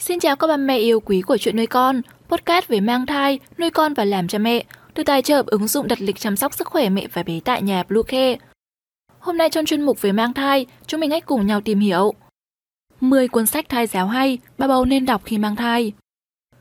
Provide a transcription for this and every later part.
Xin chào các bà mẹ yêu quý của chuyện nuôi con, podcast về mang thai, nuôi con và làm cha mẹ, được tài trợ ứng dụng đặt lịch chăm sóc sức khỏe mẹ và bé tại nhà Bluecare. Hôm nay trong chuyên mục về mang thai, chúng mình hãy cùng nhau tìm hiểu 10 cuốn sách thai giáo hay bà bầu nên đọc khi mang thai.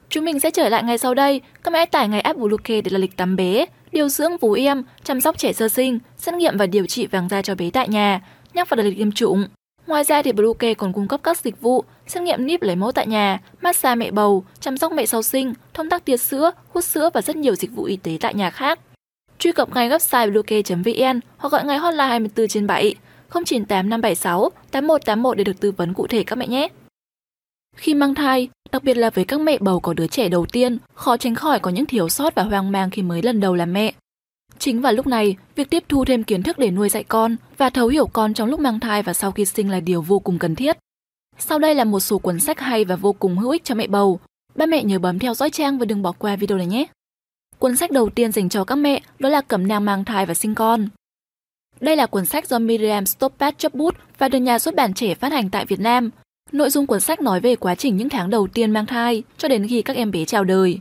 Chúng mình sẽ trở lại ngay sau đây, các mẹ tải ngay app Bluecare để đặt lịch tắm bé, điều dưỡng vú em, chăm sóc trẻ sơ sinh, xét nghiệm và điều trị vàng da cho bé tại nhà, nhắc vào đặt lịch tiêm chủng. Ngoài ra thì Bluecare còn cung cấp các dịch vụ xét nghiệm níp lấy mẫu tại nhà, massage mẹ bầu, chăm sóc mẹ sau sinh, thông tắc tiết sữa, hút sữa và rất nhiều dịch vụ y tế tại nhà khác. Truy cập ngay website bluecare.vn hoặc gọi ngay hotline 24 trên 7 098 576 8181 để được tư vấn cụ thể các mẹ nhé. Khi mang thai, đặc biệt là với các mẹ bầu có đứa trẻ đầu tiên, khó tránh khỏi có những thiếu sót và hoang mang khi mới lần đầu làm mẹ. Chính vào lúc này, việc tiếp thu thêm kiến thức để nuôi dạy con và thấu hiểu con trong lúc mang thai và sau khi sinh là điều vô cùng cần thiết. Sau đây là một số cuốn sách hay và vô cùng hữu ích cho mẹ bầu. Ba mẹ nhớ bấm theo dõi trang và đừng bỏ qua video này nhé. Cuốn sách đầu tiên dành cho các mẹ đó là Cẩm nang mang thai và sinh con. Đây là cuốn sách do Miriam Stoppard chấp bút và được nhà xuất bản trẻ phát hành tại Việt Nam. Nội dung cuốn sách nói về quá trình những tháng đầu tiên mang thai cho đến khi các em bé chào đời.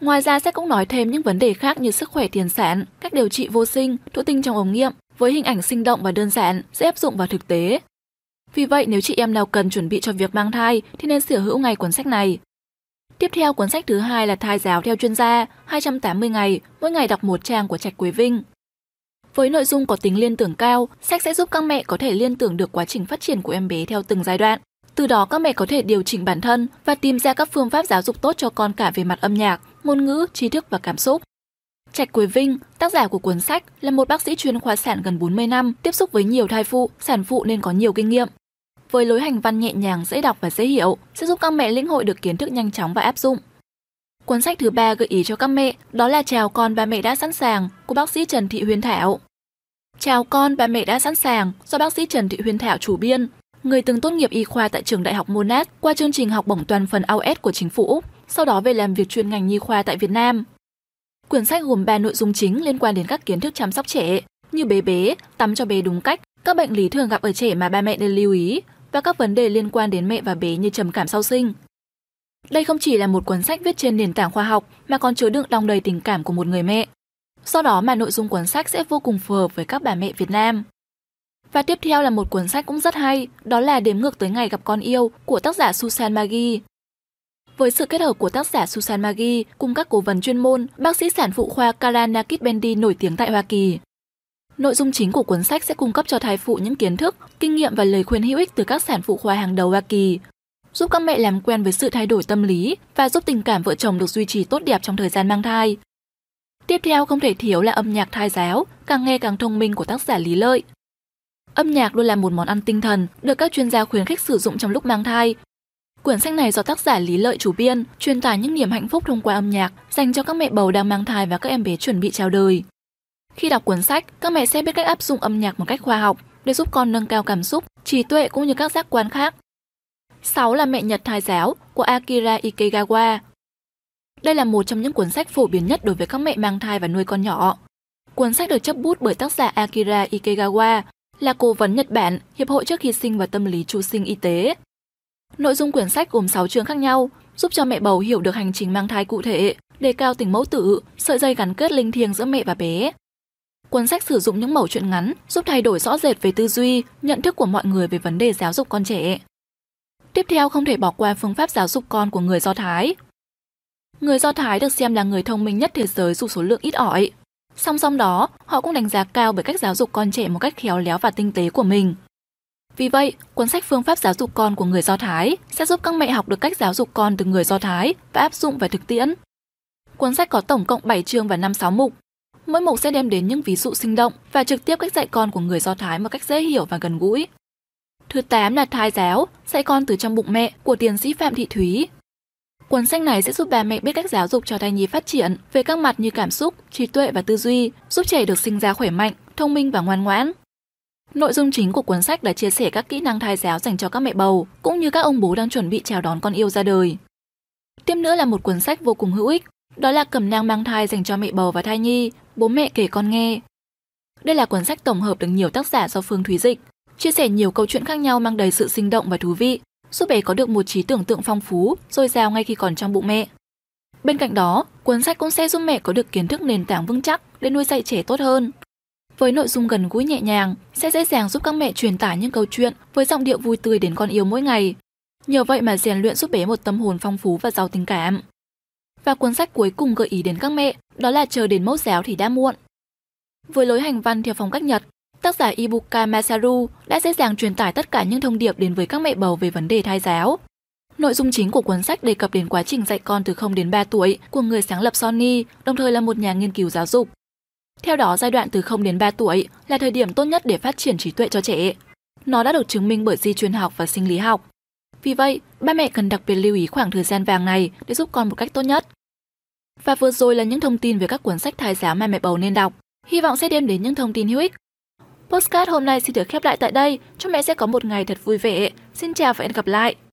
Ngoài ra sẽ cũng nói thêm những vấn đề khác như sức khỏe tiền sản, cách điều trị vô sinh, thụ tinh trong ống nghiệm với hình ảnh sinh động và đơn giản, sẽ áp dụng vào thực tế. Vì vậy, nếu chị em nào cần chuẩn bị cho việc mang thai thì nên sở hữu ngay cuốn sách này. Tiếp theo, cuốn sách thứ hai là Thai giáo theo chuyên gia, 280 ngày, mỗi ngày đọc một trang của Trạch Quế Vinh. Với nội dung có tính liên tưởng cao, sách sẽ giúp các mẹ có thể liên tưởng được quá trình phát triển của em bé theo từng giai đoạn. Từ đó các mẹ có thể điều chỉnh bản thân và tìm ra các phương pháp giáo dục tốt cho con cả về mặt âm nhạc, ngôn ngữ, trí thức và cảm xúc. Trạch Quế Vinh, tác giả của cuốn sách, là một bác sĩ chuyên khoa sản gần 40 năm, tiếp xúc với nhiều thai phụ, sản phụ nên có nhiều kinh nghiệm. Với lối hành văn nhẹ nhàng, dễ đọc và dễ hiểu, sẽ giúp các mẹ lĩnh hội được kiến thức nhanh chóng và áp dụng. Cuốn sách thứ ba gợi ý cho các mẹ đó là Chào con ba mẹ đã sẵn sàng của bác sĩ Trần Thị Huyền Thảo. Chào con ba mẹ đã sẵn sàng do bác sĩ Trần Thị Huyền Thảo chủ biên, người từng tốt nghiệp y khoa tại trường Đại học Monash qua chương trình học bổng toàn phần AOS của chính phủ Úc, sau đó về làm việc chuyên ngành nhi khoa tại Việt Nam. Quyển sách gồm 3 nội dung chính liên quan đến các kiến thức chăm sóc trẻ, như bé bế, tắm cho bé đúng cách, các bệnh lý thường gặp ở trẻ mà ba mẹ nên lưu ý và các vấn đề liên quan đến mẹ và bé như trầm cảm sau sinh. Đây không chỉ là một cuốn sách viết trên nền tảng khoa học mà còn chứa đựng đong đầy tình cảm của một người mẹ. Do đó mà nội dung cuốn sách sẽ vô cùng phù hợp với các bà mẹ Việt Nam. Và tiếp theo là một cuốn sách cũng rất hay, đó là Đếm ngược tới ngày gặp con yêu của tác giả Susan Maggie. Với sự kết hợp của tác giả Susan Maggie cùng các cố vấn chuyên môn, bác sĩ sản phụ khoa Kala Nakit Bendy nổi tiếng tại Hoa Kỳ. Nội dung chính của cuốn sách sẽ cung cấp cho thai phụ những kiến thức, kinh nghiệm và lời khuyên hữu ích từ các sản phụ khoa hàng đầu Hoa Kỳ, giúp các mẹ làm quen với sự thay đổi tâm lý và giúp tình cảm vợ chồng được duy trì tốt đẹp trong thời gian mang thai. Tiếp theo không thể thiếu là âm nhạc thai giáo, càng nghe càng thông minh của tác giả Lý Lợi. Âm nhạc luôn là một món ăn tinh thần được các chuyên gia khuyến khích sử dụng trong lúc mang thai. Quyển sách này do tác giả Lý Lợi chủ biên, truyền tải những niềm hạnh phúc thông qua âm nhạc dành cho các mẹ bầu đang mang thai và các em bé chuẩn bị chào đời. Khi đọc cuốn sách, các mẹ sẽ biết cách áp dụng âm nhạc một cách khoa học để giúp con nâng cao cảm xúc, trí tuệ cũng như các giác quan khác. 6 là Mẹ Nhật Thai giáo của Akira Ikegawa. Đây là một trong những cuốn sách phổ biến nhất đối với các mẹ mang thai và nuôi con nhỏ. Cuốn sách được chấp bút bởi tác giả Akira Ikegawa, là cố vấn Nhật Bản, Hiệp hội trước khi sinh và tâm lý chu sinh y tế. Nội dung quyển sách gồm 6 chương khác nhau, giúp cho mẹ bầu hiểu được hành trình mang thai cụ thể, đề cao tình mẫu tử, sợi dây gắn kết linh thiêng giữa mẹ và bé. Cuốn sách sử dụng những mẩu chuyện ngắn giúp thay đổi rõ rệt về tư duy, nhận thức của mọi người về vấn đề giáo dục con trẻ. Tiếp theo không thể bỏ qua phương pháp giáo dục con của người Do Thái. Người Do Thái được xem là người thông minh nhất thế giới dù số lượng ít ỏi. Song song đó, họ cũng đánh giá cao bởi cách giáo dục con trẻ một cách khéo léo và tinh tế của mình. Vì vậy, cuốn sách Phương pháp giáo dục con của người Do Thái sẽ giúp các mẹ học được cách giáo dục con từ người Do Thái và áp dụng vào thực tiễn. Cuốn sách có tổng cộng 7 chương và 5-6 mục. Mỗi mục sẽ đem đến những ví dụ sinh động và trực tiếp cách dạy con của người Do Thái một cách dễ hiểu và gần gũi. Thứ 8 là Thai giáo, dạy con từ trong bụng mẹ của tiến sĩ Phạm Thị Thúy. Cuốn sách này sẽ giúp bà mẹ biết cách giáo dục cho thai nhi phát triển về các mặt như cảm xúc, trí tuệ và tư duy, giúp trẻ được sinh ra khỏe mạnh, thông minh và ngoan ngoãn. Nội dung chính của cuốn sách là chia sẻ các kỹ năng thai giáo dành cho các mẹ bầu, cũng như các ông bố đang chuẩn bị chào đón con yêu ra đời. Tiếp nữa là một cuốn sách vô cùng hữu ích, đó là Cẩm nang mang thai dành cho mẹ bầu và thai nhi, bố mẹ kể con nghe. Đây là cuốn sách tổng hợp được nhiều tác giả do Phương Thúy Dịch, chia sẻ nhiều câu chuyện khác nhau mang đầy sự sinh động và thú vị, giúp bé có được một trí tưởng tượng phong phú, dồi dào ngay khi còn trong bụng mẹ. Bên cạnh đó, cuốn sách cũng sẽ giúp mẹ có được kiến thức nền tảng vững chắc để nuôi dạy trẻ tốt hơn. Với nội dung gần gũi nhẹ nhàng, sẽ dễ dàng giúp các mẹ truyền tải những câu chuyện với giọng điệu vui tươi đến con yêu mỗi ngày. Nhờ vậy mà rèn luyện giúp bé một tâm hồn phong phú và giàu tình cảm. Và cuốn sách cuối cùng gợi ý đến các mẹ, đó là chờ đến mẫu giáo thì đã muộn. Với lối hành văn theo phong cách Nhật, tác giả Ibuka Masaru đã dễ dàng truyền tải tất cả những thông điệp đến với các mẹ bầu về vấn đề thai giáo. Nội dung chính của cuốn sách đề cập đến quá trình dạy con từ 0 đến 3 tuổi của người sáng lập Sony, đồng thời là một nhà nghiên cứu giáo dục. Theo đó, giai đoạn từ 0 đến 3 tuổi là thời điểm tốt nhất để phát triển trí tuệ cho trẻ. Nó đã được chứng minh bởi di truyền học và sinh lý học. Vì vậy, ba mẹ cần đặc biệt lưu ý khoảng thời gian vàng này để giúp con một cách tốt nhất. Và vừa rồi là những thông tin về các cuốn sách thai giáo mà mẹ bầu nên đọc. Hy vọng sẽ đem đến những thông tin hữu ích. Postcard hôm nay xin được khép lại tại đây. Chúc mẹ sẽ có một ngày thật vui vẻ. Xin chào và hẹn gặp lại.